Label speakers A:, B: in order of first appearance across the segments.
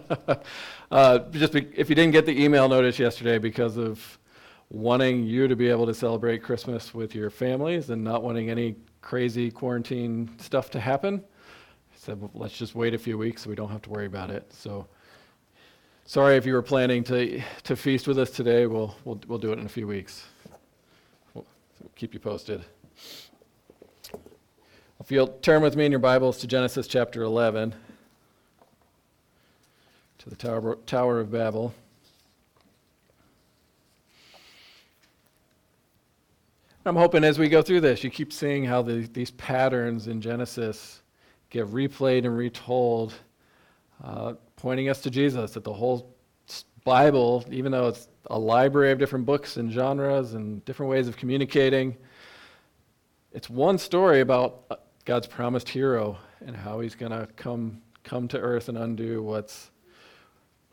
A: uh, just be, if you didn't get the email notice yesterday because of wanting you to be able to celebrate Christmas with your families and not wanting any crazy quarantine stuff to happen, I said, well, let's just wait a few weeks so we don't have to worry about it. So sorry if you were planning to, to feast with us today. We'll, we'll, we'll do it in a few weeks. We'll keep you posted. If you'll turn with me in your Bibles to Genesis chapter 11, to the Tower, Tower of Babel. I'm hoping as we go through this, you keep seeing how the, these patterns in Genesis get replayed and retold, uh, pointing us to Jesus, that the whole Bible, even though it's a library of different books and genres and different ways of communicating, it's one story about uh, God's promised hero and how he's going to come come to earth and undo what's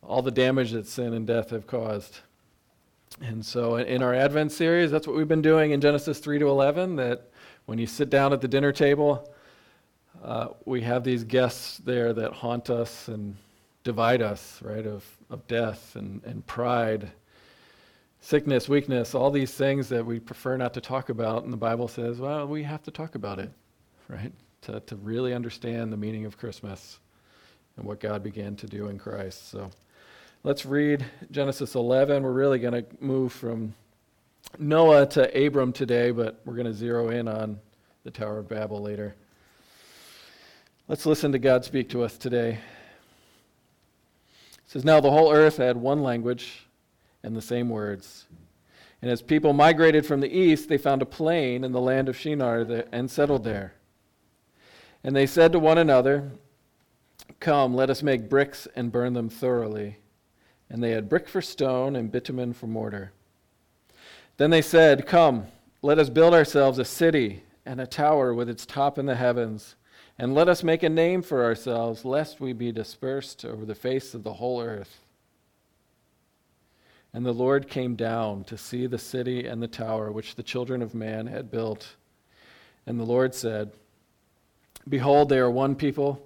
A: all the damage that sin and death have caused. And so in our Advent series, that's what we've been doing in Genesis 3 to 11 that when you sit down at the dinner table, uh, we have these guests there that haunt us and divide us, right, of, of death and, and pride, sickness, weakness, all these things that we prefer not to talk about. And the Bible says, well, we have to talk about it right? To, to really understand the meaning of Christmas and what God began to do in Christ. So let's read Genesis 11. We're really going to move from Noah to Abram today, but we're going to zero in on the Tower of Babel later. Let's listen to God speak to us today. It says, Now the whole earth had one language and the same words. And as people migrated from the east, they found a plain in the land of Shinar and settled there. And they said to one another, Come, let us make bricks and burn them thoroughly. And they had brick for stone and bitumen for mortar. Then they said, Come, let us build ourselves a city and a tower with its top in the heavens. And let us make a name for ourselves, lest we be dispersed over the face of the whole earth. And the Lord came down to see the city and the tower which the children of man had built. And the Lord said, Behold, they are one people,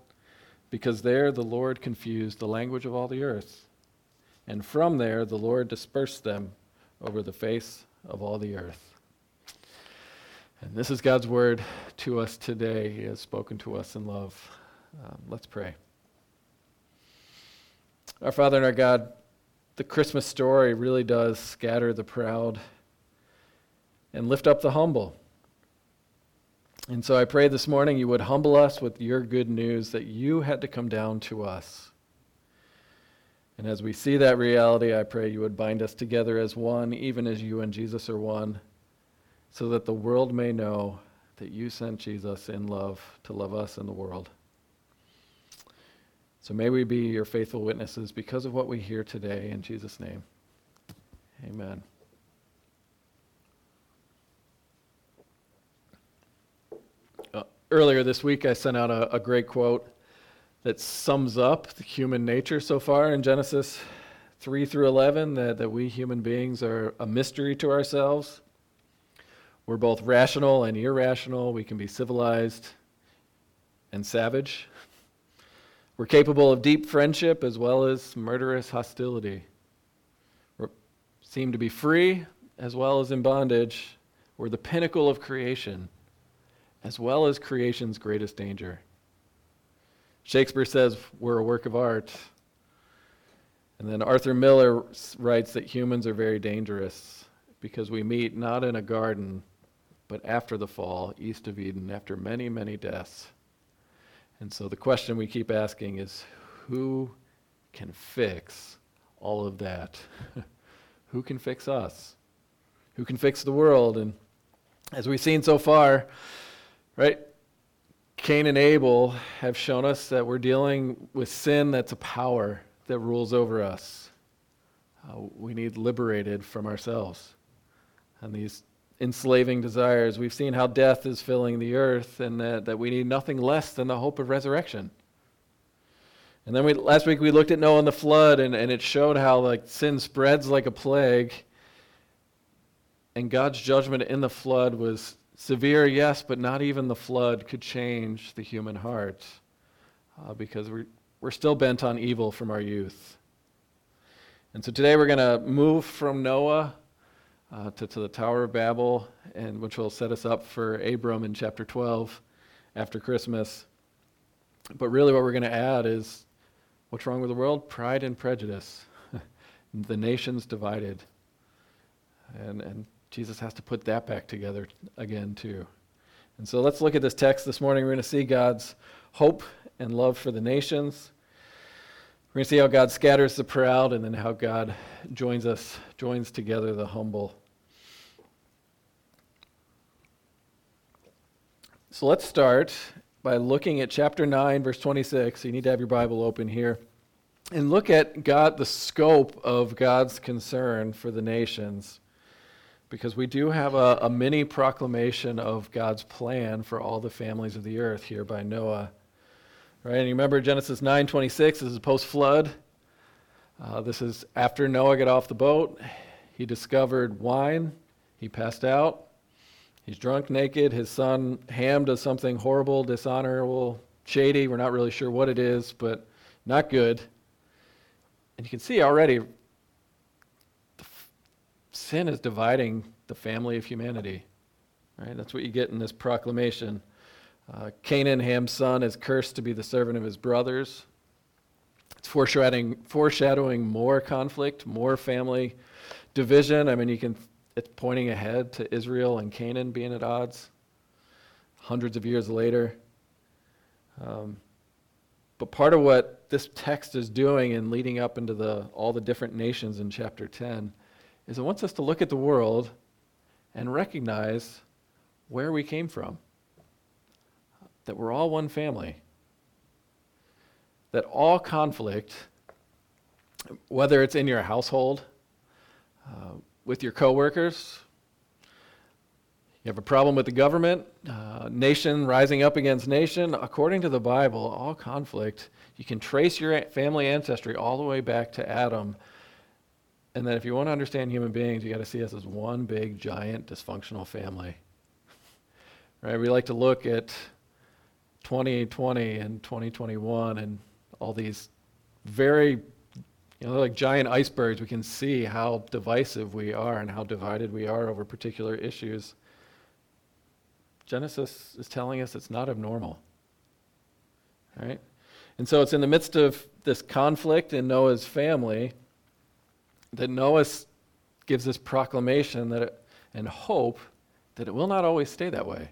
A: because there the Lord confused the language of all the earth. And from there the Lord dispersed them over the face of all the earth. And this is God's word to us today. He has spoken to us in love. Um, let's pray. Our Father and our God, the Christmas story really does scatter the proud and lift up the humble. And so I pray this morning you would humble us with your good news that you had to come down to us. And as we see that reality, I pray you would bind us together as one, even as you and Jesus are one, so that the world may know that you sent Jesus in love to love us and the world. So may we be your faithful witnesses because of what we hear today. In Jesus' name, amen. Earlier this week, I sent out a, a great quote that sums up the human nature so far in Genesis 3 through 11 that, that we human beings are a mystery to ourselves. We're both rational and irrational. We can be civilized and savage. We're capable of deep friendship as well as murderous hostility. We seem to be free as well as in bondage. We're the pinnacle of creation as well as creation's greatest danger. Shakespeare says we're a work of art. And then Arthur Miller writes that humans are very dangerous because we meet not in a garden, but after the fall, east of Eden, after many, many deaths. And so the question we keep asking is who can fix all of that? who can fix us? Who can fix the world? And as we've seen so far, Right? Cain and Abel have shown us that we're dealing with sin that's a power that rules over us. Uh, we need liberated from ourselves and these enslaving desires. We've seen how death is filling the earth and that, that we need nothing less than the hope of resurrection. And then we, last week we looked at Noah and the flood, and, and it showed how like sin spreads like a plague. And God's judgment in the flood was severe, yes, but not even the flood could change the human heart uh, because we're, we're still bent on evil from our youth. And so today we're going to move from Noah uh, to, to the Tower of Babel, and which will set us up for Abram in chapter 12 after Christmas. But really, what we're going to add is what's wrong with the world? Pride and prejudice. the nation's divided. And, and Jesus has to put that back together again, too. And so let's look at this text this morning. We're going to see God's hope and love for the nations. We're going to see how God scatters the proud and then how God joins us, joins together the humble. So let's start by looking at chapter 9, verse 26. You need to have your Bible open here. And look at God, the scope of God's concern for the nations. Because we do have a, a mini proclamation of God's plan for all the families of the earth here by Noah. Right? And you remember Genesis 9:26, this is post-flood. Uh, this is after Noah got off the boat. He discovered wine. He passed out. He's drunk, naked. His son Ham does something horrible, dishonorable, shady. We're not really sure what it is, but not good. And you can see already sin is dividing the family of humanity. Right? That's what you get in this proclamation. Uh, Canaan, Ham's son, is cursed to be the servant of his brothers. It's foreshadowing, foreshadowing more conflict, more family division. I mean, you can it's pointing ahead to Israel and Canaan being at odds hundreds of years later. Um, but part of what this text is doing and leading up into the, all the different nations in chapter 10 is it wants us to look at the world and recognize where we came from. That we're all one family. That all conflict, whether it's in your household, uh, with your coworkers, you have a problem with the government, uh, nation rising up against nation. According to the Bible, all conflict, you can trace your family ancestry all the way back to Adam. And that if you want to understand human beings, you got to see us as one big, giant, dysfunctional family. right? We like to look at 2020 and 2021 and all these very you know, like giant icebergs. We can see how divisive we are and how divided we are over particular issues. Genesis is telling us it's not abnormal. Right? And so it's in the midst of this conflict in Noah's family that Noah gives this proclamation that it, and hope that it will not always stay that way.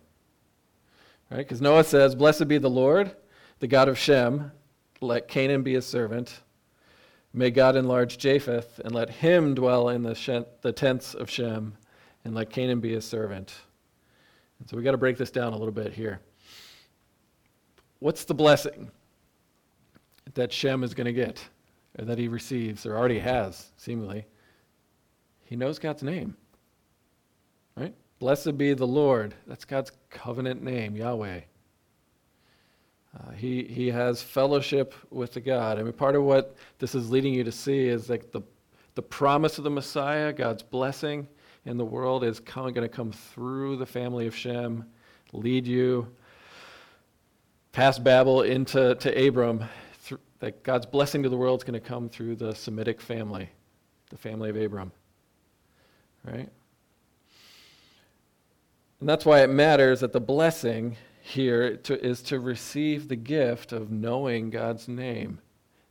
A: Right? Because Noah says, Blessed be the Lord, the God of Shem, let Canaan be his servant May God enlarge Japheth, and let him dwell in the, Shem, the tents of Shem, and let Canaan be his servant. And so we got to break this down a little bit here. What's the blessing that Shem is going to get, or that he receives, or already has, seemingly? He knows God's name. Right? Blessed be the Lord. That's God's covenant name, Yahweh. Uh, he, he has fellowship with the God. I mean, part of what this is leading you to see is like the, the promise of the Messiah, God's blessing in the world, is going to come through the family of Shem, lead you past Babel into to Abram. Th- that God's blessing to the world is going to come through the Semitic family, the family of Abram. Right? And that's why it matters that the blessing here to, is to receive the gift of knowing God's name.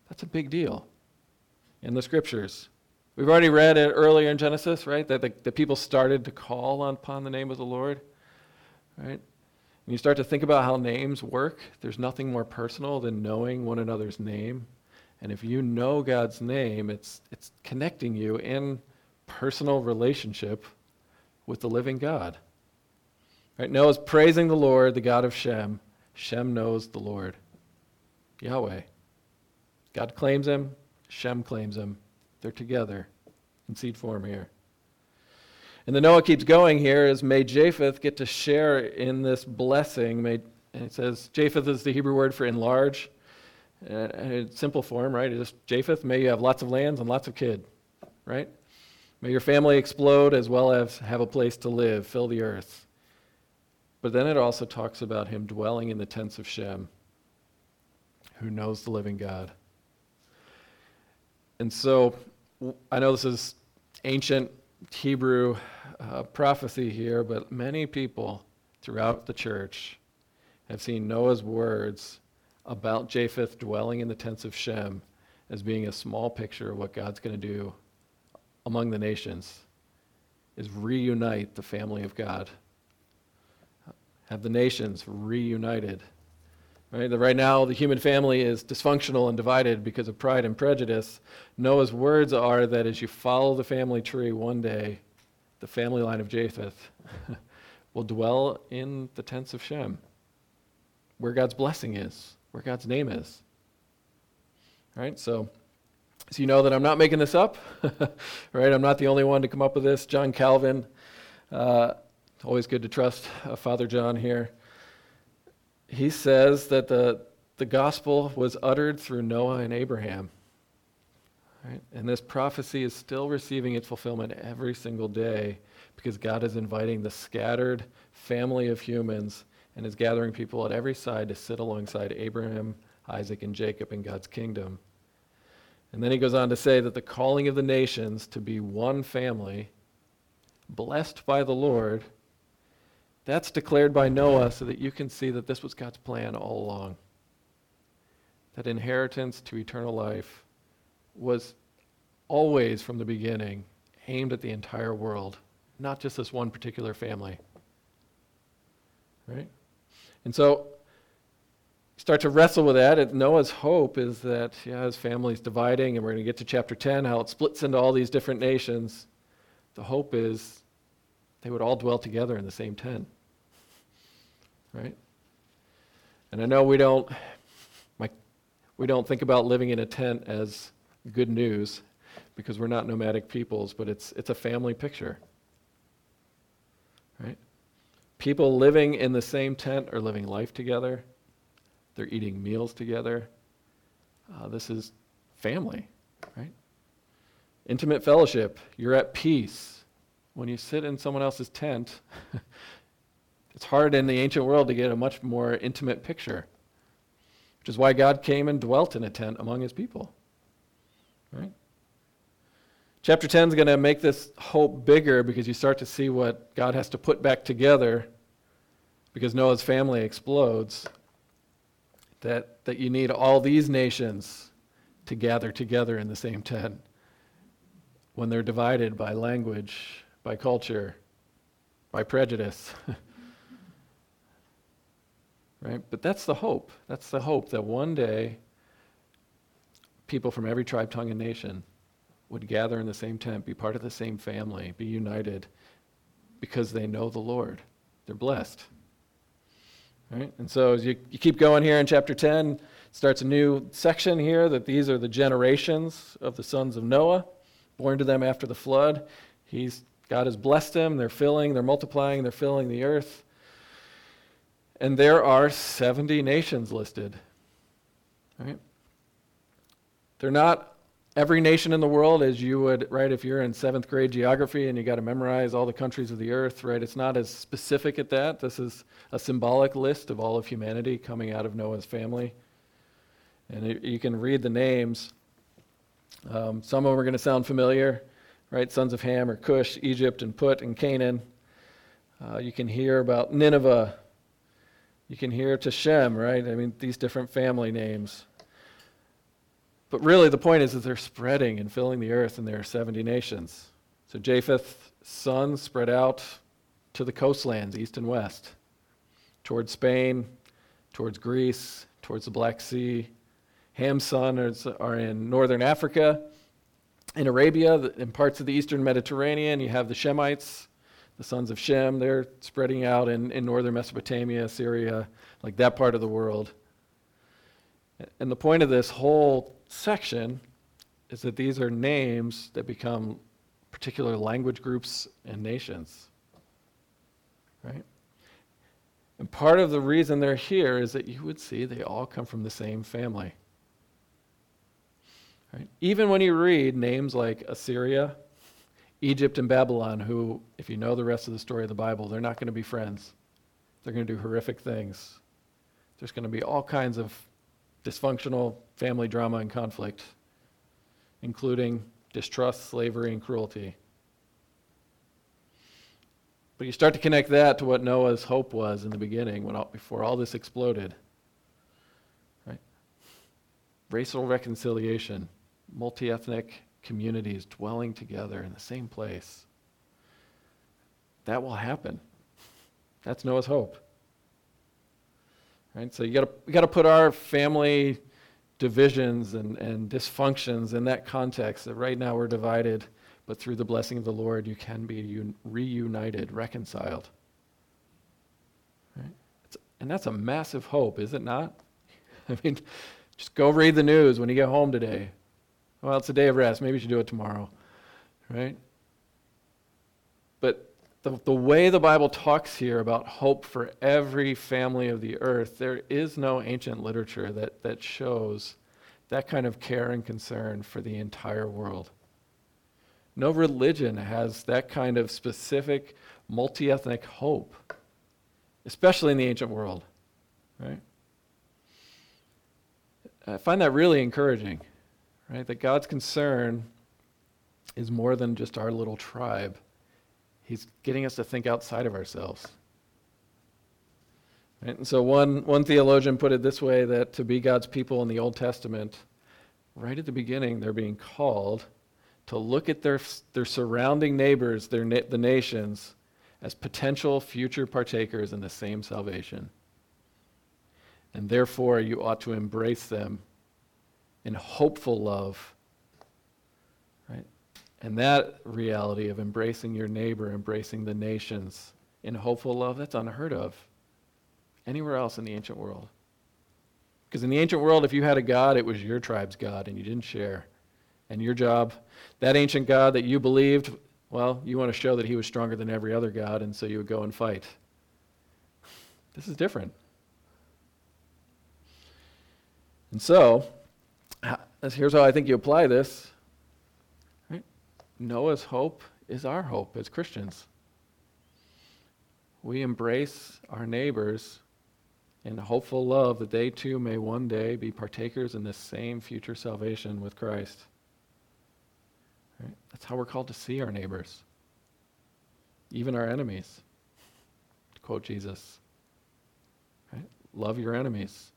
A: That's a big deal in the scriptures. We've already read it earlier in Genesis, right? That the, the people started to call upon the name of the Lord, right? And you start to think about how names work. There's nothing more personal than knowing one another's name. And if you know God's name, it's, it's connecting you in personal relationship with the living God. Right? Noah's praising the Lord, the God of Shem. Shem knows the Lord, Yahweh. God claims him, Shem claims him. They're together. in seed form here. And the Noah keeps going here is may Japheth get to share in this blessing. May, and it says Japheth is the Hebrew word for enlarge. Uh, in simple form, right? It's just Japheth, may you have lots of lands and lots of kid, right? May your family explode as well as have a place to live, fill the earth. But then it also talks about him dwelling in the tents of Shem, who knows the living God. And so I know this is ancient Hebrew uh, prophecy here, but many people throughout the church have seen Noah's words about Japheth dwelling in the tents of Shem as being a small picture of what God's going to do among the nations is reunite the family of God. Have the nations reunited. Right? right now, the human family is dysfunctional and divided because of pride and prejudice. Noah's words are that as you follow the family tree, one day the family line of Japheth will dwell in the tents of Shem, where God's blessing is, where God's name is. All right, so, so you know that I'm not making this up, right? I'm not the only one to come up with this. John Calvin, uh, always good to trust uh, Father John here. He says that the, the gospel was uttered through Noah and Abraham. Right? And this prophecy is still receiving its fulfillment every single day because God is inviting the scattered family of humans and is gathering people at every side to sit alongside Abraham, Isaac, and Jacob in God's kingdom. And then he goes on to say that the calling of the nations to be one family, blessed by the Lord, that's declared by Noah so that you can see that this was God's plan all along. That inheritance to eternal life was always from the beginning aimed at the entire world, not just this one particular family. Right? And so start to wrestle with that. Noah's hope is that yeah, his family's dividing, and we're going to get to chapter 10, how it splits into all these different nations. The hope is they would all dwell together in the same tent. Right? And I know we don't, my, we don't think about living in a tent as good news because we're not nomadic peoples, but it's, it's a family picture. Right? People living in the same tent are living life together, they're eating meals together. Uh, this is family, right? Intimate fellowship. You're at peace. When you sit in someone else's tent, it's hard in the ancient world to get a much more intimate picture, which is why God came and dwelt in a tent among his people. Right? Chapter 10 is going to make this hope bigger because you start to see what God has to put back together because Noah's family explodes. That, that you need all these nations to gather together in the same tent when they're divided by language, by culture, by prejudice. right? But that's the hope. That's the hope that one day people from every tribe, tongue, and nation would gather in the same tent, be part of the same family, be united because they know the Lord. They're blessed. Right? And so as you, you keep going here in chapter 10, starts a new section here that these are the generations of the sons of Noah, born to them after the flood. He's, God has blessed them. They're filling, they're multiplying, they're filling the earth. And there are 70 nations listed. Right? They're not every nation in the world as you would, right, if you're in seventh grade geography and you got to memorize all the countries of the earth, right? It's not as specific at that. This is a symbolic list of all of humanity coming out of Noah's family. And it, you can read the names. Um, some of them are going to sound familiar, right? Sons of Ham or Cush, Egypt, and Put, and Canaan. Uh, you can hear about Nineveh. You can hear to Shem, right? I mean, these different family names. But really, the point is that they're spreading and filling the earth, and there are 70 nations. So Japheth's sons spread out to the coastlands, east and west, towards Spain, towards Greece, towards the Black Sea. Ham's sons are in northern Africa. In Arabia, in parts of the eastern Mediterranean, you have the Shemites, the sons of Shem. They're spreading out in, in northern Mesopotamia, Syria, like that part of the world. And the point of this whole section is that these are names that become particular language groups and nations. Right? And part of the reason they're here is that you would see they all come from the same family. Right? Even when you read names like Assyria, Egypt, and Babylon, who, if you know the rest of the story of the Bible, they're not going to be friends. They're going to do horrific things. There's going to be all kinds of dysfunctional family drama and conflict, including distrust, slavery, and cruelty. But you start to connect that to what Noah's hope was in the beginning, when all, before all this exploded. Right? Racial reconciliation, multi ethnic communities dwelling together in the same place. That will happen. That's Noah's hope. Right? So you got to got to put our family divisions and, and dysfunctions in that context. That right now we're divided, but through the blessing of the Lord, you can be un- reunited, reconciled. Right? And that's a massive hope, is it not? I mean, just go read the news when you get home today. Well, it's a day of rest. Maybe you should do it tomorrow. Right? But the, the way the Bible talks here about hope for every family of the earth, there is no ancient literature that, that shows that kind of care and concern for the entire world. No religion has that kind of specific multi ethnic hope, especially in the ancient world. Right? I find that really encouraging, right? That God's concern is more than just our little tribe He's getting us to think outside of ourselves. Right? And so one, one theologian put it this way that to be God's people in the Old Testament, right at the beginning, they're being called to look at their, their surrounding neighbors, their the nations, as potential future partakers in the same salvation. And therefore, you ought to embrace them in hopeful love Right? and that reality of embracing your neighbor, embracing the nations in hopeful love, that's unheard of anywhere else in the ancient world. Because in the ancient world, if you had a God, it was your tribe's God, and you didn't share. And your job, that ancient God that you believed, well, you want to show that he was stronger than every other God, and so you would go and fight. This is different. And so, here's how I think you apply this Noah's hope is our hope as Christians. We embrace our neighbors in hopeful love that they too may one day be partakers in this same future salvation with Christ. Right? That's how we're called to see our neighbors, even our enemies. To quote Jesus, right? love your enemies.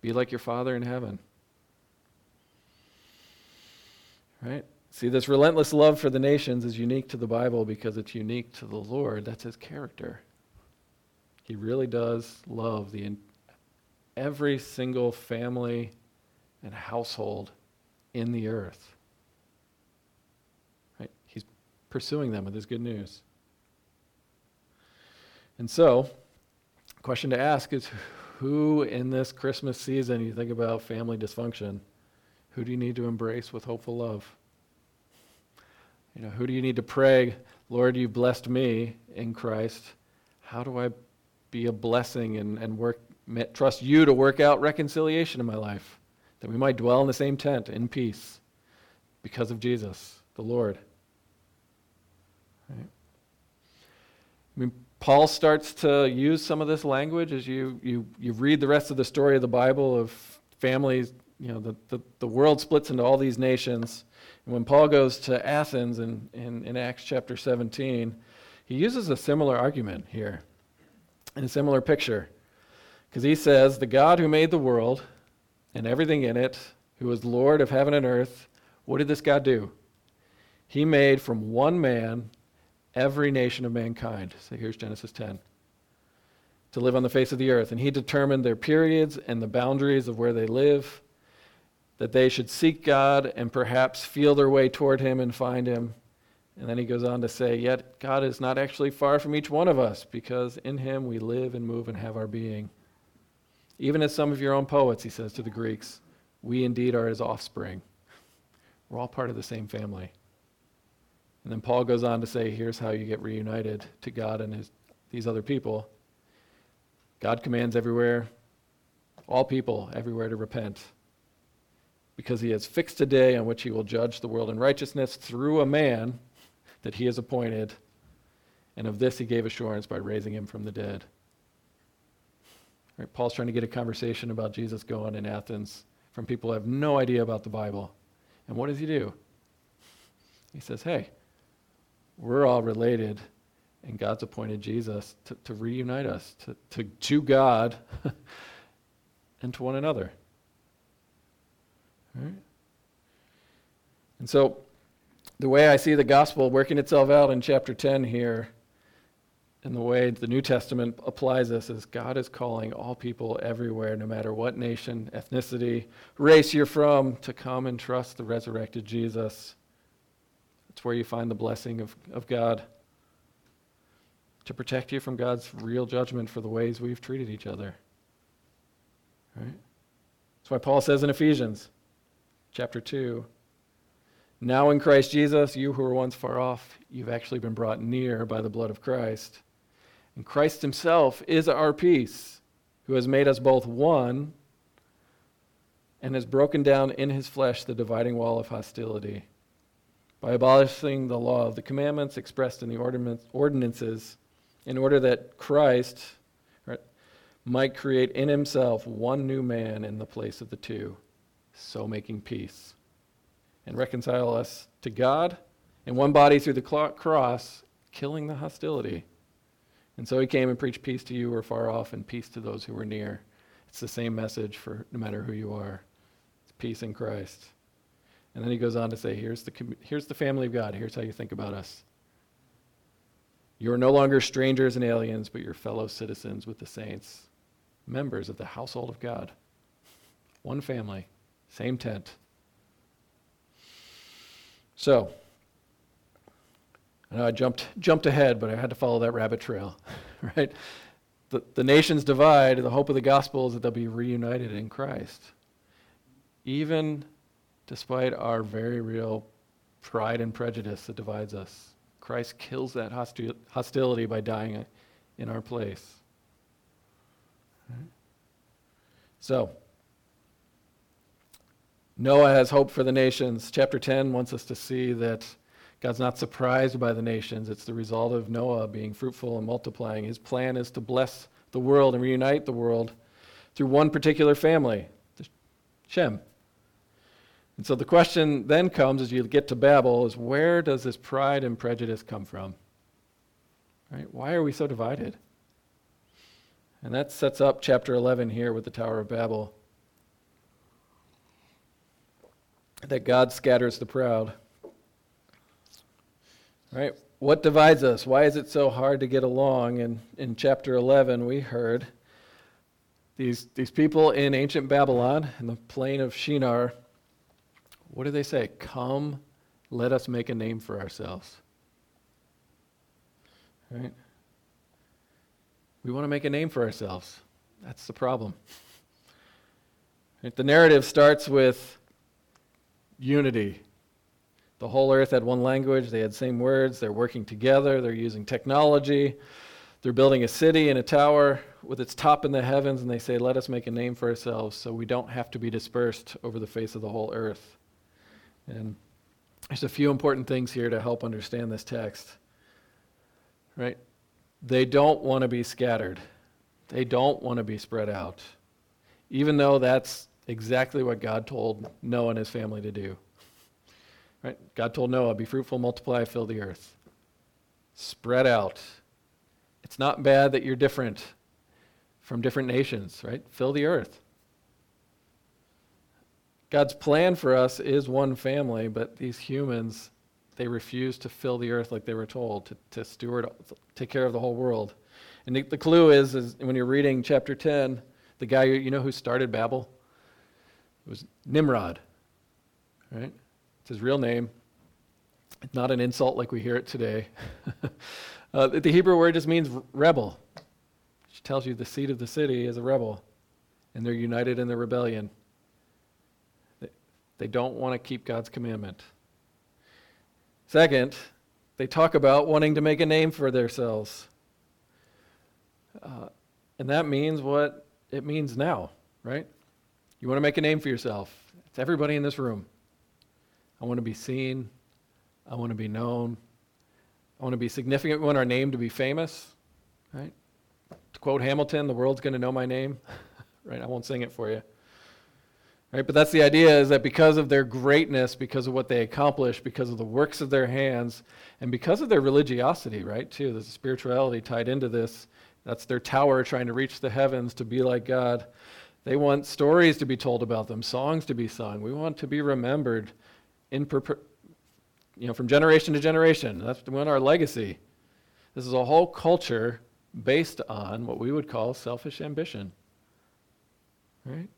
A: Be like your Father in heaven. Right? See, this relentless love for the nations is unique to the Bible because it's unique to the Lord. That's his character. He really does love the every single family and household in the earth. Right? He's pursuing them with his good news. And so, question to ask is who in this Christmas season you think about family dysfunction? Who do you need to embrace with hopeful love? You know, who do you need to pray, Lord, you blessed me in Christ. How do I be a blessing and, and work, trust you to work out reconciliation in my life? That we might dwell in the same tent in peace because of Jesus, the Lord. Right? I mean, Paul starts to use some of this language as you, you, you read the rest of the story of the Bible of families. You know, the, the, the world splits into all these nations. And when Paul goes to Athens in, in, in Acts chapter 17, he uses a similar argument here, in a similar picture. Because he says, The God who made the world and everything in it, who is Lord of heaven and earth, what did this God do? He made from one man every nation of mankind. So here's Genesis 10. To live on the face of the earth. And he determined their periods and the boundaries of where they live that they should seek God and perhaps feel their way toward Him and find Him. And then he goes on to say, Yet God is not actually far from each one of us, because in Him we live and move and have our being. Even as some of your own poets, he says to the Greeks, we indeed are His offspring. We're all part of the same family. And then Paul goes on to say, here's how you get reunited to God and his, these other people. God commands everywhere, all people everywhere to repent, because he has fixed a day on which he will judge the world in righteousness through a man that he has appointed, and of this he gave assurance by raising him from the dead. Right, Paul's trying to get a conversation about Jesus going in Athens from people who have no idea about the Bible. And what does he do? He says, hey, we're all related, and God's appointed Jesus to, to reunite us to, to, to God and to one another. Right? And so, the way I see the gospel working itself out in chapter 10 here, and the way the New Testament applies this, is God is calling all people everywhere, no matter what nation, ethnicity, race you're from, to come and trust the resurrected Jesus. That's where you find the blessing of, of God to protect you from God's real judgment for the ways we've treated each other. Right? That's why Paul says in Ephesians chapter 2 Now in Christ Jesus, you who were once far off, you've actually been brought near by the blood of Christ. And Christ himself is our peace, who has made us both one and has broken down in his flesh the dividing wall of hostility. By abolishing the law of the commandments expressed in the ordinances in order that Christ might create in himself one new man in the place of the two, so making peace and reconcile us to God in one body through the cross, killing the hostility. And so he came and preached peace to you who are far off and peace to those who were near. It's the same message for no matter who you are. It's peace in Christ. And then he goes on to say, here's the, here's the family of God. Here's how you think about us. You are no longer strangers and aliens, but you're fellow citizens with the saints, members of the household of God. One family, same tent. So, I know I jumped, jumped ahead, but I had to follow that rabbit trail, right? The, the nations divide. The hope of the gospel is that they'll be reunited in Christ. Even despite our very real pride and prejudice that divides us. Christ kills that hostil- hostility by dying in our place. Right? So, Noah has hope for the nations. Chapter 10 wants us to see that God's not surprised by the nations. It's the result of Noah being fruitful and multiplying. His plan is to bless the world and reunite the world through one particular family, Shem. And so the question then comes as you get to Babel is where does this pride and prejudice come from? Right? Why are we so divided? And that sets up chapter 11 here with the Tower of Babel. That God scatters the proud. Right? What divides us? Why is it so hard to get along? And in chapter 11, we heard these, these people in ancient Babylon, in the plain of Shinar, what do they say? Come, let us make a name for ourselves. Right? We want to make a name for ourselves. That's the problem. The narrative starts with unity. The whole earth had one language, they had same words, they're working together, they're using technology, they're building a city and a tower with its top in the heavens, and they say, Let us make a name for ourselves so we don't have to be dispersed over the face of the whole earth. And there's a few important things here to help understand this text. Right? They don't want to be scattered. They don't want to be spread out. Even though that's exactly what God told Noah and his family to do. Right? God told Noah, be fruitful, multiply, fill the earth. Spread out. It's not bad that you're different from different nations, right? Fill the earth. God's plan for us is one family, but these humans, they refuse to fill the earth like they were told, to, to steward, take care of the whole world. And the, the clue is, is when you're reading chapter 10, the guy, you know who started Babel? It was Nimrod, right? It's his real name. Not an insult like we hear it today. uh, the Hebrew word just means rebel, which tells you the seat of the city is a rebel, and they're united in their rebellion. They don't want to keep God's commandment. Second, they talk about wanting to make a name for themselves. Uh, and that means what it means now, right? You want to make a name for yourself. It's everybody in this room. I want to be seen. I want to be known. I want to be significant. We want our name to be famous, right? To quote Hamilton, the world's going to know my name, right? I won't sing it for you. Right? But that's the idea is that because of their greatness, because of what they accomplish, because of the works of their hands, and because of their religiosity, right, too, there's a spirituality tied into this. That's their tower trying to reach the heavens to be like God. They want stories to be told about them, songs to be sung. We want to be remembered in you know, from generation to generation. That's we want our legacy. This is a whole culture based on what we would call selfish ambition. Right?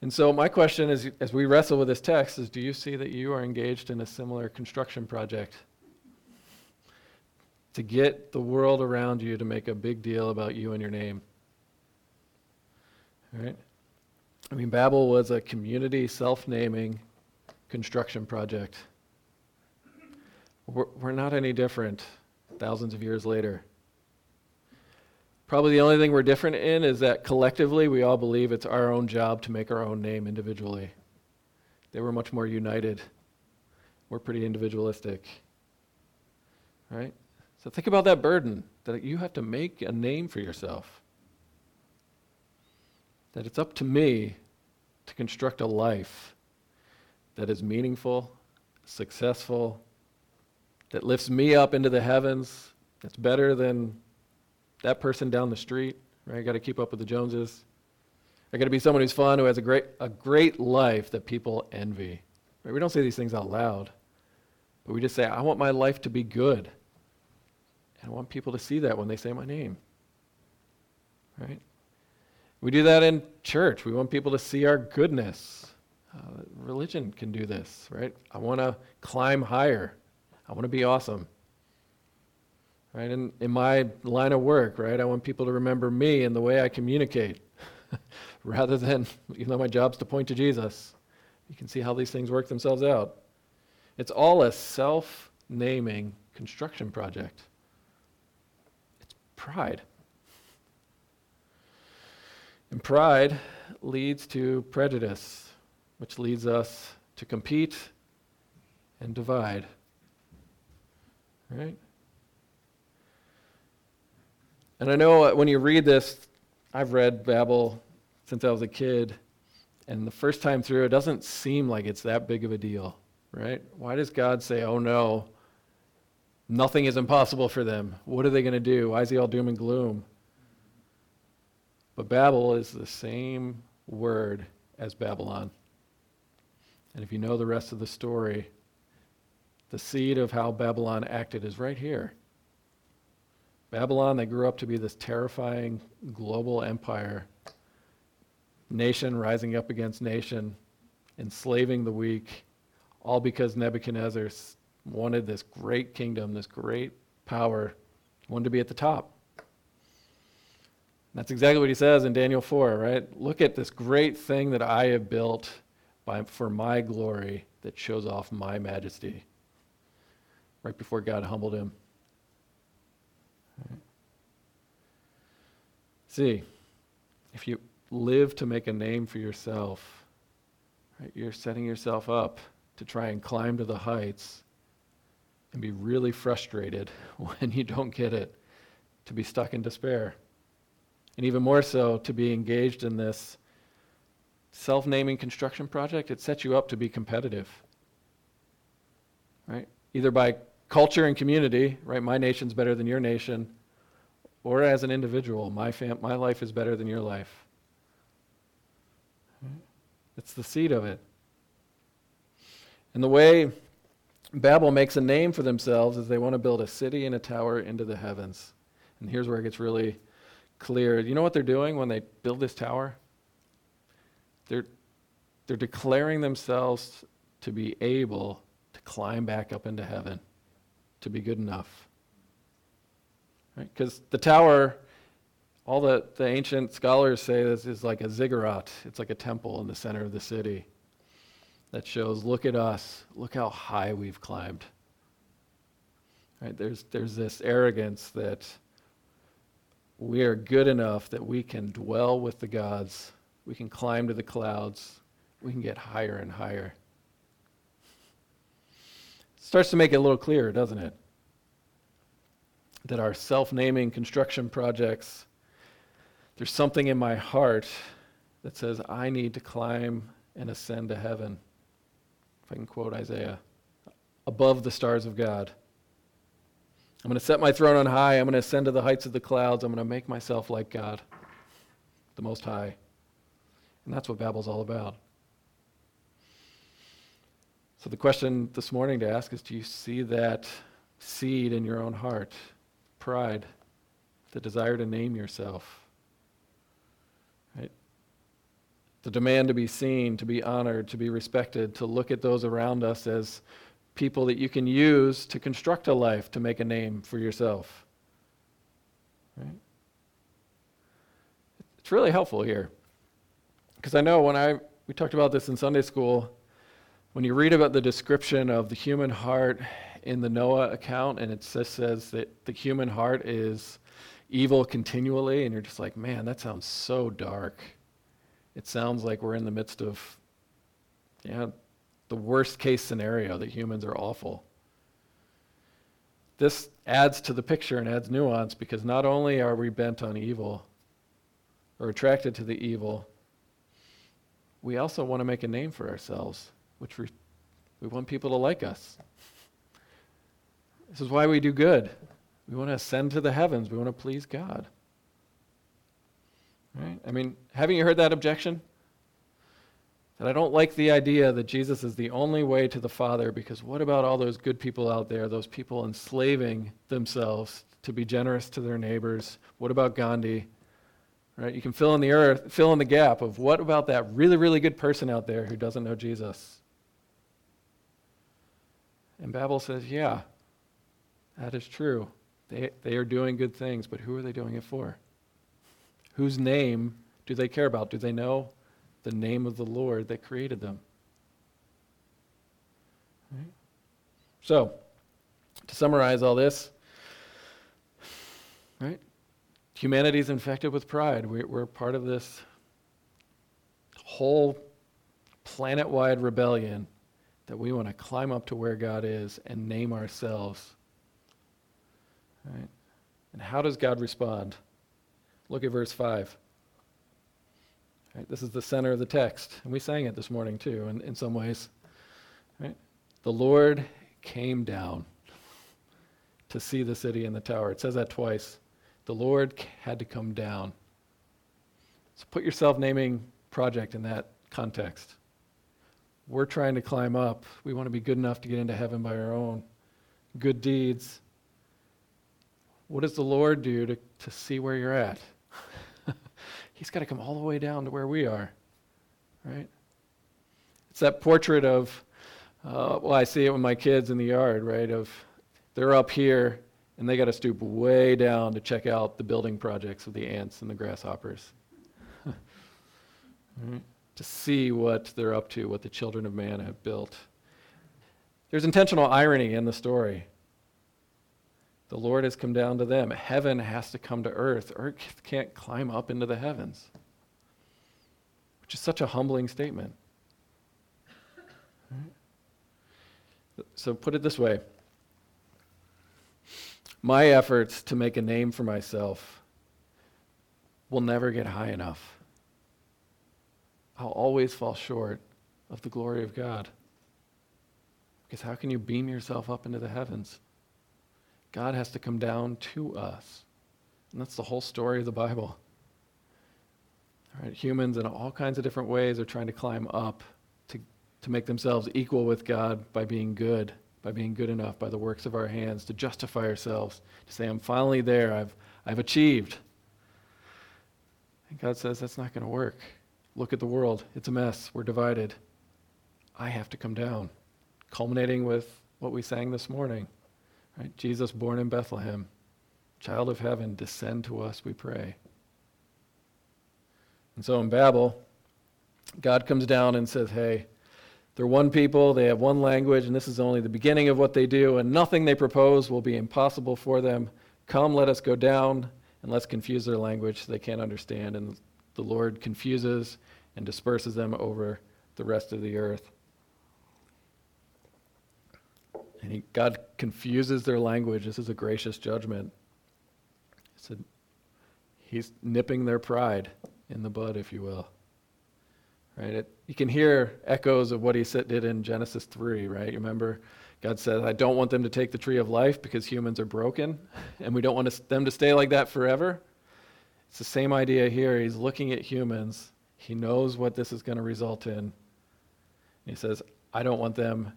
A: And so, my question is as we wrestle with this text is do you see that you are engaged in a similar construction project? To get the world around you to make a big deal about you and your name. Right? I mean, Babel was a community self naming construction project. We're, we're not any different thousands of years later. Probably the only thing we're different in is that collectively we all believe it's our own job to make our own name individually. They were much more united. We're pretty individualistic. Right? So think about that burden that you have to make a name for yourself. That it's up to me to construct a life that is meaningful, successful, that lifts me up into the heavens, that's better than that person down the street, right? I got to keep up with the Joneses. I got to be someone who's fun, who has a great, a great life that people envy. Right? We don't say these things out loud, but we just say, I want my life to be good. And I want people to see that when they say my name. Right? We do that in church. We want people to see our goodness. Uh, religion can do this, right? I want to climb higher. I want to be awesome right? In, in my line of work, right, I want people to remember me and the way I communicate rather than, even though my job's to point to Jesus. You can see how these things work themselves out. It's all a self naming construction project. It's pride. And pride leads to prejudice, which leads us to compete and divide. Right? And I know when you read this, I've read Babel since I was a kid, and the first time through, it doesn't seem like it's that big of a deal, right? Why does God say, oh no, nothing is impossible for them? What are they going to do? Why is he all doom and gloom? But Babel is the same word as Babylon. And if you know the rest of the story, the seed of how Babylon acted is right here. Babylon, they grew up to be this terrifying global empire, nation rising up against nation, enslaving the weak, all because Nebuchadnezzar wanted this great kingdom, this great power, wanted to be at the top. That's exactly what he says in Daniel 4, right? Look at this great thing that I have built by, for my glory that shows off my majesty. Right before God humbled him. See, if you live to make a name for yourself, right, you're setting yourself up to try and climb to the heights and be really frustrated when you don't get it, to be stuck in despair. And even more so, to be engaged in this self naming construction project, it sets you up to be competitive. Right? Either by culture and community, right? My nation's better than your nation, or as an individual, my, fam- my life is better than your life. It's the seed of it. And the way Babel makes a name for themselves is they want to build a city and a tower into the heavens. And here's where it gets really clear. You know what they're doing when they build this tower? They're, they're declaring themselves to be able to climb back up into heaven, to be good enough. Because right? the tower, all the, the ancient scholars say this is like a ziggurat. It's like a temple in the center of the city that shows, look at us, look how high we've climbed. Right? There's, there's this arrogance that we are good enough that we can dwell with the gods, we can climb to the clouds, we can get higher and higher. It starts to make it a little clearer, doesn't it? That our self naming construction projects, there's something in my heart that says, I need to climb and ascend to heaven. If I can quote Isaiah, above the stars of God. I'm going to set my throne on high. I'm going to ascend to the heights of the clouds. I'm going to make myself like God, the Most High. And that's what Babel's all about. So the question this morning to ask is do you see that seed in your own heart? Pride, the desire to name yourself. Right? The demand to be seen, to be honored, to be respected, to look at those around us as people that you can use to construct a life to make a name for yourself. Right? It's really helpful here. Because I know when I we talked about this in Sunday school, when you read about the description of the human heart in the Noah account, and it just says that the human heart is evil continually, and you're just like, man, that sounds so dark. It sounds like we're in the midst of, yeah, the worst case scenario that humans are awful. This adds to the picture and adds nuance because not only are we bent on evil or attracted to the evil, we also want to make a name for ourselves, which we, we want people to like us. This is why we do good. We want to ascend to the heavens. We want to please God. Right? I mean, haven't you heard that objection? That I don't like the idea that Jesus is the only way to the Father because what about all those good people out there, those people enslaving themselves to be generous to their neighbors? What about Gandhi? Right? You can fill in the earth, fill in the gap of what about that really, really good person out there who doesn't know Jesus? And Babel says, yeah, that is true. They, they are doing good things, but who are they doing it for? Whose name do they care about? Do they know? The name of the Lord that created them. Right? So, to summarize all this, right? Humanity is infected with pride. We're, we're part of this whole planet wide rebellion that we want to climb up to where God is and name ourselves. Right? And how does God respond? Look at verse 5. Right? This is the center of the text. And we sang it this morning too, in, in some ways. Right? The Lord came down to see the city and the tower. It says that twice. The Lord had to come down. So put your self naming project in that context. We're trying to climb up. We want to be good enough to get into heaven by our own good deeds. What does the Lord do to, to see where you're at? He's got to come all the way down to where we are, right? It's that portrait of, uh, well, I see it with my kids in the yard, right? Of they're up here and they got to stoop way down to check out the building projects of the ants and the grasshoppers. right? To see what they're up to, what the children of man have built. There's intentional irony in the story. The Lord has come down to them. Heaven has to come to earth. Earth can't climb up into the heavens, which is such a humbling statement. So, put it this way my efforts to make a name for myself will never get high enough. I'll always fall short of the glory of God. Because how can you beam yourself up into the heavens? God has to come down to us. And that's the whole story of the Bible. Humans in all kinds of different ways are trying to climb up to, to make themselves equal with God by being good, by being good enough, by the works of our hands, to justify ourselves, to say, I'm finally there, I've, I've achieved. And God says, that's not going to work. Look at the world, it's a mess, we're divided. I have to come down, culminating with what we sang this morning. Right? Jesus born in Bethlehem, child of heaven, descend to us, we pray. And so in Babel, God comes down and says, Hey, They're one people, they have one language, and this is only the beginning of what they do, and nothing they propose will be impossible for them. Come, let us go down, and let's confuse their language so they can't understand. And the Lord confuses and disperses them over the rest of the earth. And he, God confuses their language. This is a gracious judgment. It's a, he's nipping their pride in the bud, if you will. Right? It, you can hear echoes of what he said, did in Genesis 3, right? You remember God said, I don't want them to take the tree of life because humans are broken, and we don't want them to stay like that forever. It's the same idea here. He's looking at humans. He knows what this is going to result in. He says, I don't want them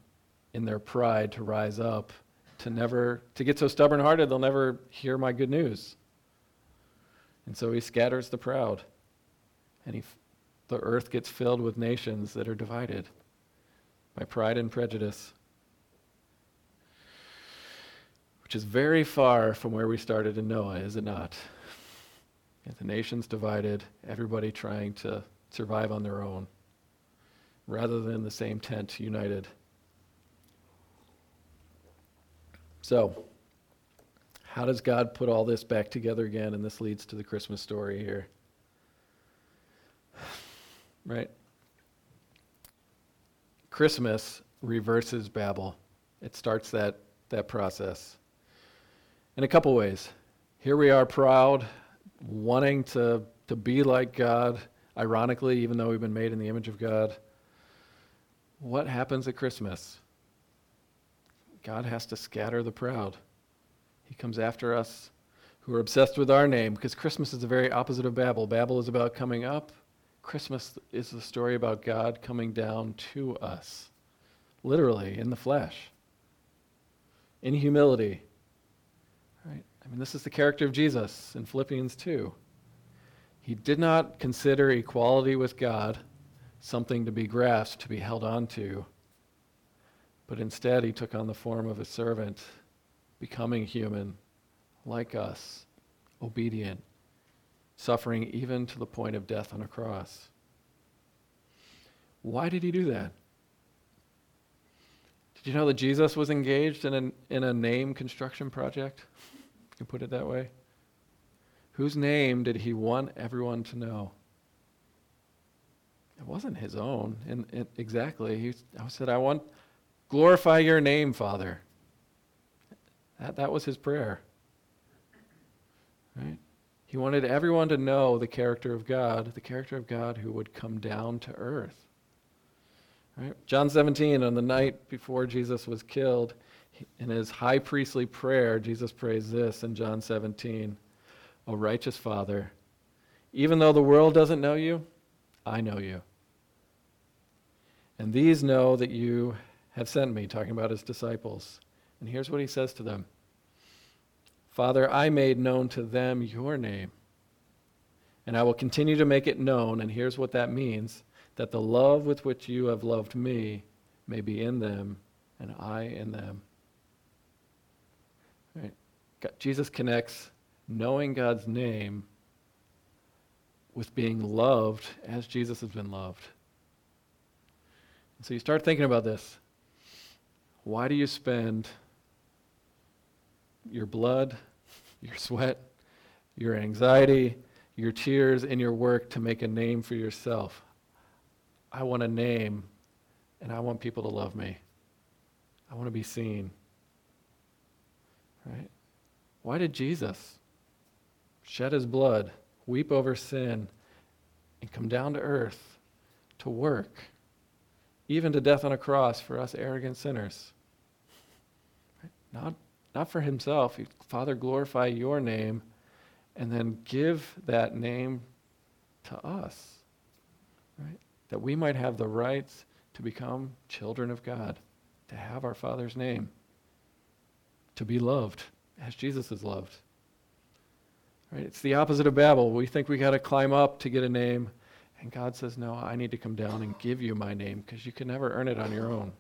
A: in their pride to rise up, to never to get so stubborn-hearted they'll never hear my good news. And so he scatters the proud. And he, the earth gets filled with nations that are divided by pride and prejudice. Which is very far from where we started in Noah, is it not? the nations divided, everybody trying to survive on their own, rather than the same tent united. So, how does God put all this back together again? And this leads to the Christmas story here. Right? Christmas reverses Babel. It starts that, that process in a couple ways. Here we are proud, wanting to, to be like God, ironically, even though we've been made in the image of God. What happens at Christmas? God has to scatter the proud. He comes after us who are obsessed with our name because Christmas is the very opposite of Babel. Babel is about coming up, Christmas is the story about God coming down to us, literally in the flesh, in humility. Right? I mean, this is the character of Jesus in Philippians 2. He did not consider equality with God something to be grasped, to be held on to but instead, he took on the form of a servant, becoming human, like us, obedient, suffering even to the point of death on a cross. Why did he do that? Did you know that Jesus was engaged in, an, in a name construction project? You put it that way. Whose name did he want everyone to know? It wasn't his own, in, exactly. He said, I want, Glorify your name, Father. That, that was his prayer. Right? He wanted everyone to know the character of God, the character of God who would come down to earth. Right? John 17, on the night before Jesus was killed, in his high priestly prayer, Jesus prays this in John 17 O righteous Father, even though the world doesn't know you, I know you. And these know that you have sent me, talking about his disciples. And here's what he says to them Father, I made known to them your name, and I will continue to make it known. And here's what that means that the love with which you have loved me may be in them, and I in them. Right? Jesus connects knowing God's name with being loved as Jesus has been loved. so you start thinking about this. Why do you spend your blood, your sweat, your anxiety, your tears, and your work to make a name for yourself? I want a name, and I want people to love me. I want to be seen. Right? Why did Jesus shed his blood, weep over sin, and come down to earth to work? Even to death on a cross for us arrogant sinners. Not, not for himself. Father, glorify your name and then give that name to us, right? That we might have the rights to become children of God, to have our Father's name, to be loved as Jesus is loved. Right? It's the opposite of Babel. We think we got to climb up to get a name. And God says, No, I need to come down and give you my name because you can never earn it on your own.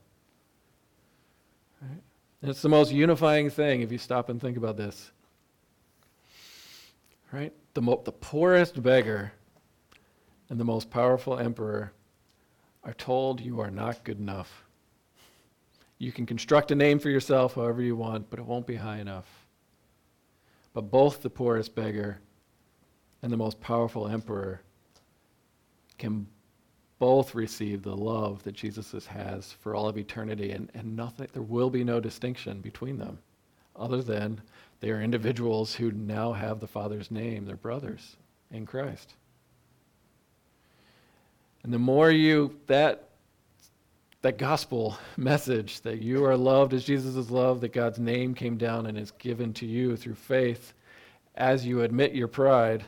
A: Right? And it's the most unifying thing if you stop and think about this. Right? The, mo- the poorest beggar and the most powerful emperor are told you are not good enough. You can construct a name for yourself however you want, but it won't be high enough. But both the poorest beggar and the most powerful emperor can both receive the love that Jesus has for all of eternity, and, and nothing, there will be no distinction between them, other than they are individuals who now have the Father's name, they're brothers in Christ. And the more you, that, that gospel message that you are loved as Jesus is loved, that God's name came down and is given to you through faith, as you admit your pride,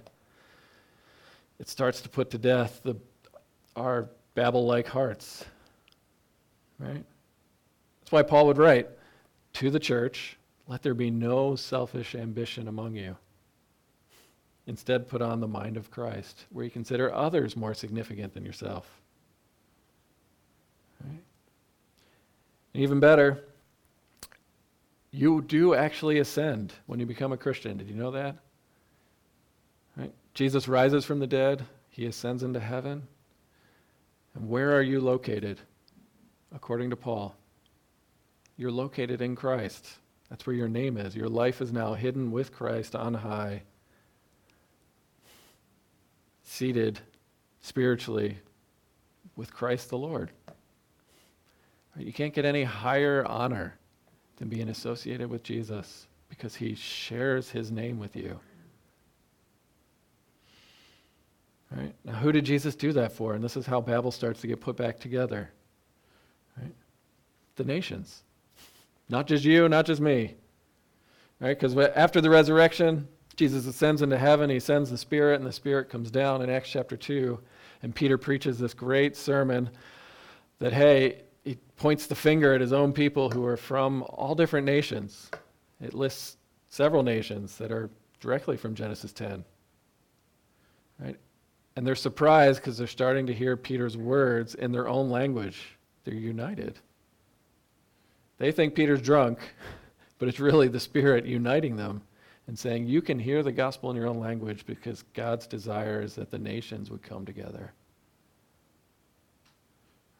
A: it starts to put to death the, our Babel like hearts. Right? That's why Paul would write to the church let there be no selfish ambition among you. Instead, put on the mind of Christ, where you consider others more significant than yourself. Right? And even better, you do actually ascend when you become a Christian. Did you know that? Jesus rises from the dead, he ascends into heaven. And where are you located? According to Paul, you're located in Christ. That's where your name is. Your life is now hidden with Christ on high, seated spiritually with Christ the Lord. You can't get any higher honor than being associated with Jesus because he shares his name with you. Right? Now, who did Jesus do that for? And this is how Babel starts to get put back together. Right? The nations. Not just you, not just me. Right? Because after the resurrection, Jesus ascends into heaven, he sends the Spirit, and the Spirit comes down in Acts chapter 2. And Peter preaches this great sermon that, hey, he points the finger at his own people who are from all different nations. It lists several nations that are directly from Genesis 10. And they're surprised because they're starting to hear Peter's words in their own language. They're united. They think Peter's drunk, but it's really the Spirit uniting them and saying, You can hear the gospel in your own language because God's desire is that the nations would come together.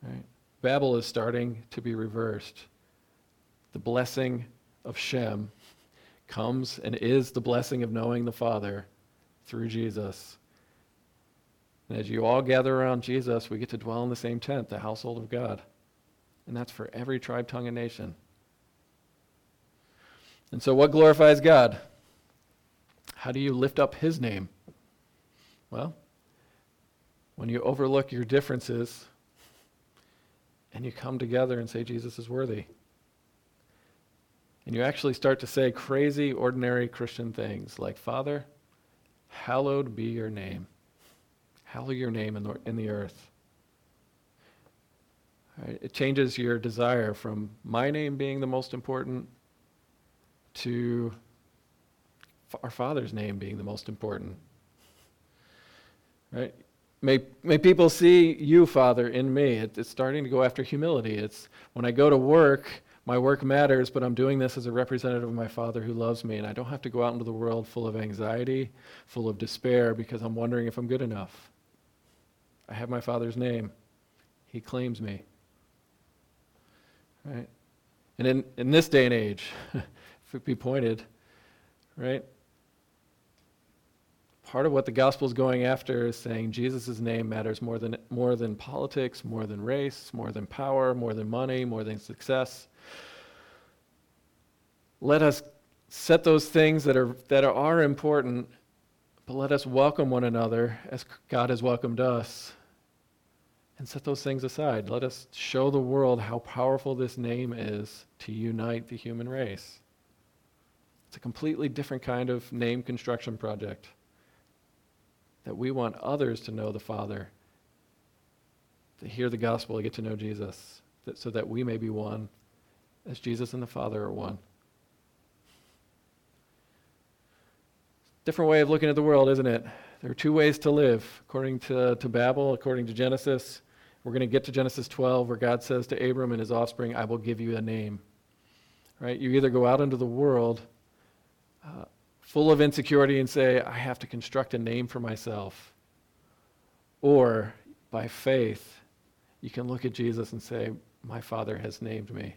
A: Right? Babel is starting to be reversed. The blessing of Shem comes and is the blessing of knowing the Father through Jesus. And as you all gather around Jesus, we get to dwell in the same tent, the household of God. And that's for every tribe, tongue, and nation. And so, what glorifies God? How do you lift up His name? Well, when you overlook your differences and you come together and say, Jesus is worthy. And you actually start to say crazy, ordinary Christian things like, Father, hallowed be your name. Hallow your name in the, in the earth. Right? It changes your desire from my name being the most important to our Father's name being the most important. Right? May, may people see you, Father, in me. It, it's starting to go after humility. It's when I go to work, my work matters, but I'm doing this as a representative of my Father who loves me, and I don't have to go out into the world full of anxiety, full of despair, because I'm wondering if I'm good enough. I have my Father's name. He claims me. Right? And in, in this day and age, if it be pointed, right? Part of what the gospel is going after is saying Jesus' name matters more than, more than politics, more than race, more than power, more than money, more than success. Let us set those things that are, that are important, but let us welcome one another as God has welcomed us and set those things aside. Let us show the world how powerful this name is to unite the human race. It's a completely different kind of name construction project that we want others to know the Father, to hear the gospel, to get to know Jesus, that, so that we may be one as Jesus and the Father are one. Different way of looking at the world, isn't it? There are two ways to live, according to, to Babel, according to Genesis. We're going to get to Genesis 12, where God says to Abram and his offspring, I will give you a name. Right? You either go out into the world uh, full of insecurity and say, I have to construct a name for myself. Or by faith, you can look at Jesus and say, My Father has named me,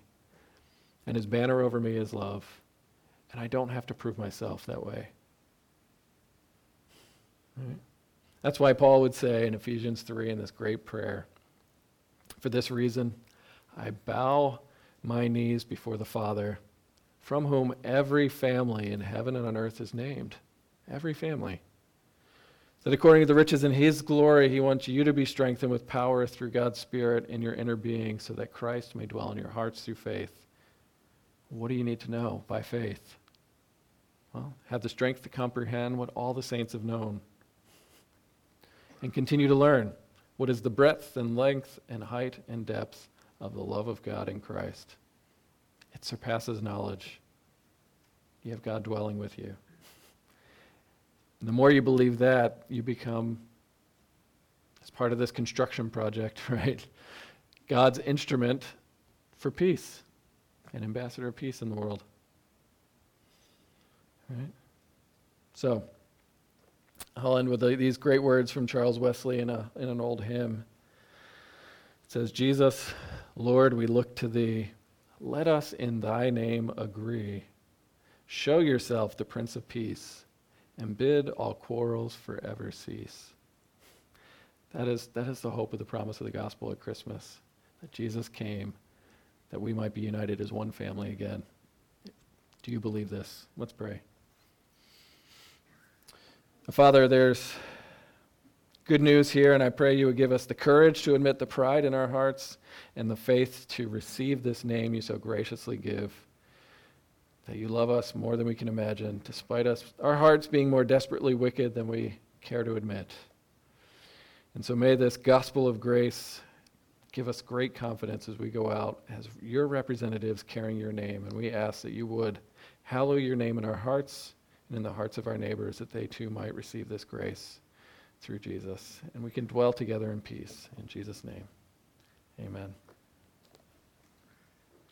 A: and his banner over me is love, and I don't have to prove myself that way. That's why Paul would say in Ephesians 3 in this great prayer, For this reason, I bow my knees before the Father, from whom every family in heaven and on earth is named. Every family. That according to the riches in his glory, he wants you to be strengthened with power through God's Spirit in your inner being, so that Christ may dwell in your hearts through faith. What do you need to know by faith? Well, have the strength to comprehend what all the saints have known. And continue to learn what is the breadth and length and height and depth of the love of God in Christ. It surpasses knowledge. You have God dwelling with you. And the more you believe that, you become, as part of this construction project, right? God's instrument for peace, an ambassador of peace in the world. Right? So, I'll end with uh, these great words from Charles Wesley in, a, in an old hymn. It says, Jesus, Lord, we look to thee. Let us in thy name agree. Show yourself the Prince of Peace and bid all quarrels forever cease. That is, that is the hope of the promise of the gospel at Christmas that Jesus came that we might be united as one family again. Do you believe this? Let's pray. Father, there's good news here, and I pray you would give us the courage to admit the pride in our hearts and the faith to receive this name you so graciously give that you love us more than we can imagine, despite us, our hearts being more desperately wicked than we care to admit. And so may this gospel of grace give us great confidence as we go out as your representatives carrying your name. And we ask that you would hallow your name in our hearts and in the hearts of our neighbors, that they too might receive this grace through Jesus. And we can dwell together in peace. In Jesus' name, amen.